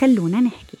خلونا نحكي.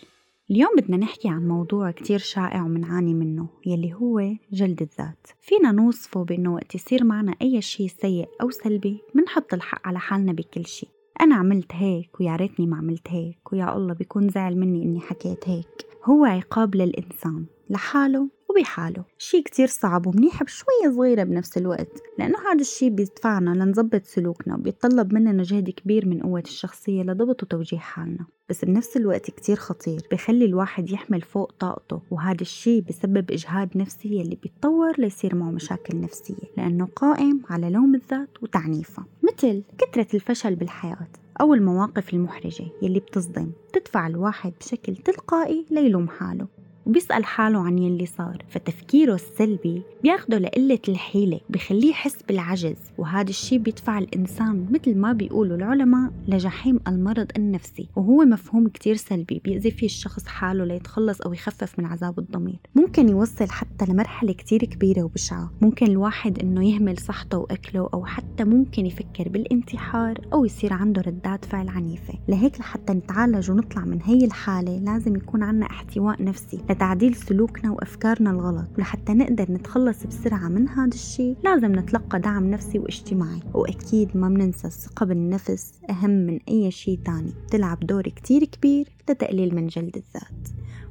اليوم بدنا نحكي عن موضوع كتير شائع ومنعاني منه يلي هو جلد الذات. فينا نوصفه بأنه وقت يصير معنا أي شيء سيء أو سلبي منحط الحق على حالنا بكل شيء أنا عملت هيك ويا ريتني ما عملت هيك ويا الله بيكون زعل مني إني حكيت هيك. هو عقاب للإنسان لحاله وبحاله. شي كتير صعب ومنيح بشوية صغيرة بنفس الوقت لأنه هذا الشي بيدفعنا لنظبط سلوكنا وبيتطلب مننا جهد كبير من قوة الشخصية لضبط وتوجيه حالنا. بس بنفس الوقت كتير خطير بخلي الواحد يحمل فوق طاقته وهذا الشي بسبب إجهاد نفسي اللي بيتطور ليصير معه مشاكل نفسية لأنه قائم على لوم الذات وتعنيفها مثل كثرة الفشل بالحياة أو المواقف المحرجة يلي بتصدم تدفع الواحد بشكل تلقائي ليلوم حاله. وبيسأل حاله عن يلي صار فتفكيره السلبي بياخده لقلة الحيلة بخليه يحس بالعجز وهذا الشي بيدفع الإنسان مثل ما بيقولوا العلماء لجحيم المرض النفسي وهو مفهوم كتير سلبي بيأذي فيه الشخص حاله ليتخلص أو يخفف من عذاب الضمير. ممكن يوصل حتى لمرحلة كتير كبيرة وبشعة ممكن الواحد إنه يهمل صحته وأكله أو حتى ممكن يفكر بالانتحار أو يصير عنده ردات فعل عنيفة. لهيك لحتى نتعالج ونطلع من هي الحالة لازم يكون عنا احتواء نفسي لتعديل سلوكنا وأفكارنا الغلط ولحتى نقدر نتخلص بسرعة من هذا الشيء لازم نتلقى دعم نفسي واجتماعي. وأكيد ما بننسى الثقة بالنفس أهم من أي شيء تاني. بتلعب دور كتير كبير لتقليل من جلد الذات.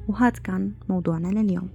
وهذا كان موضوعنا لليوم.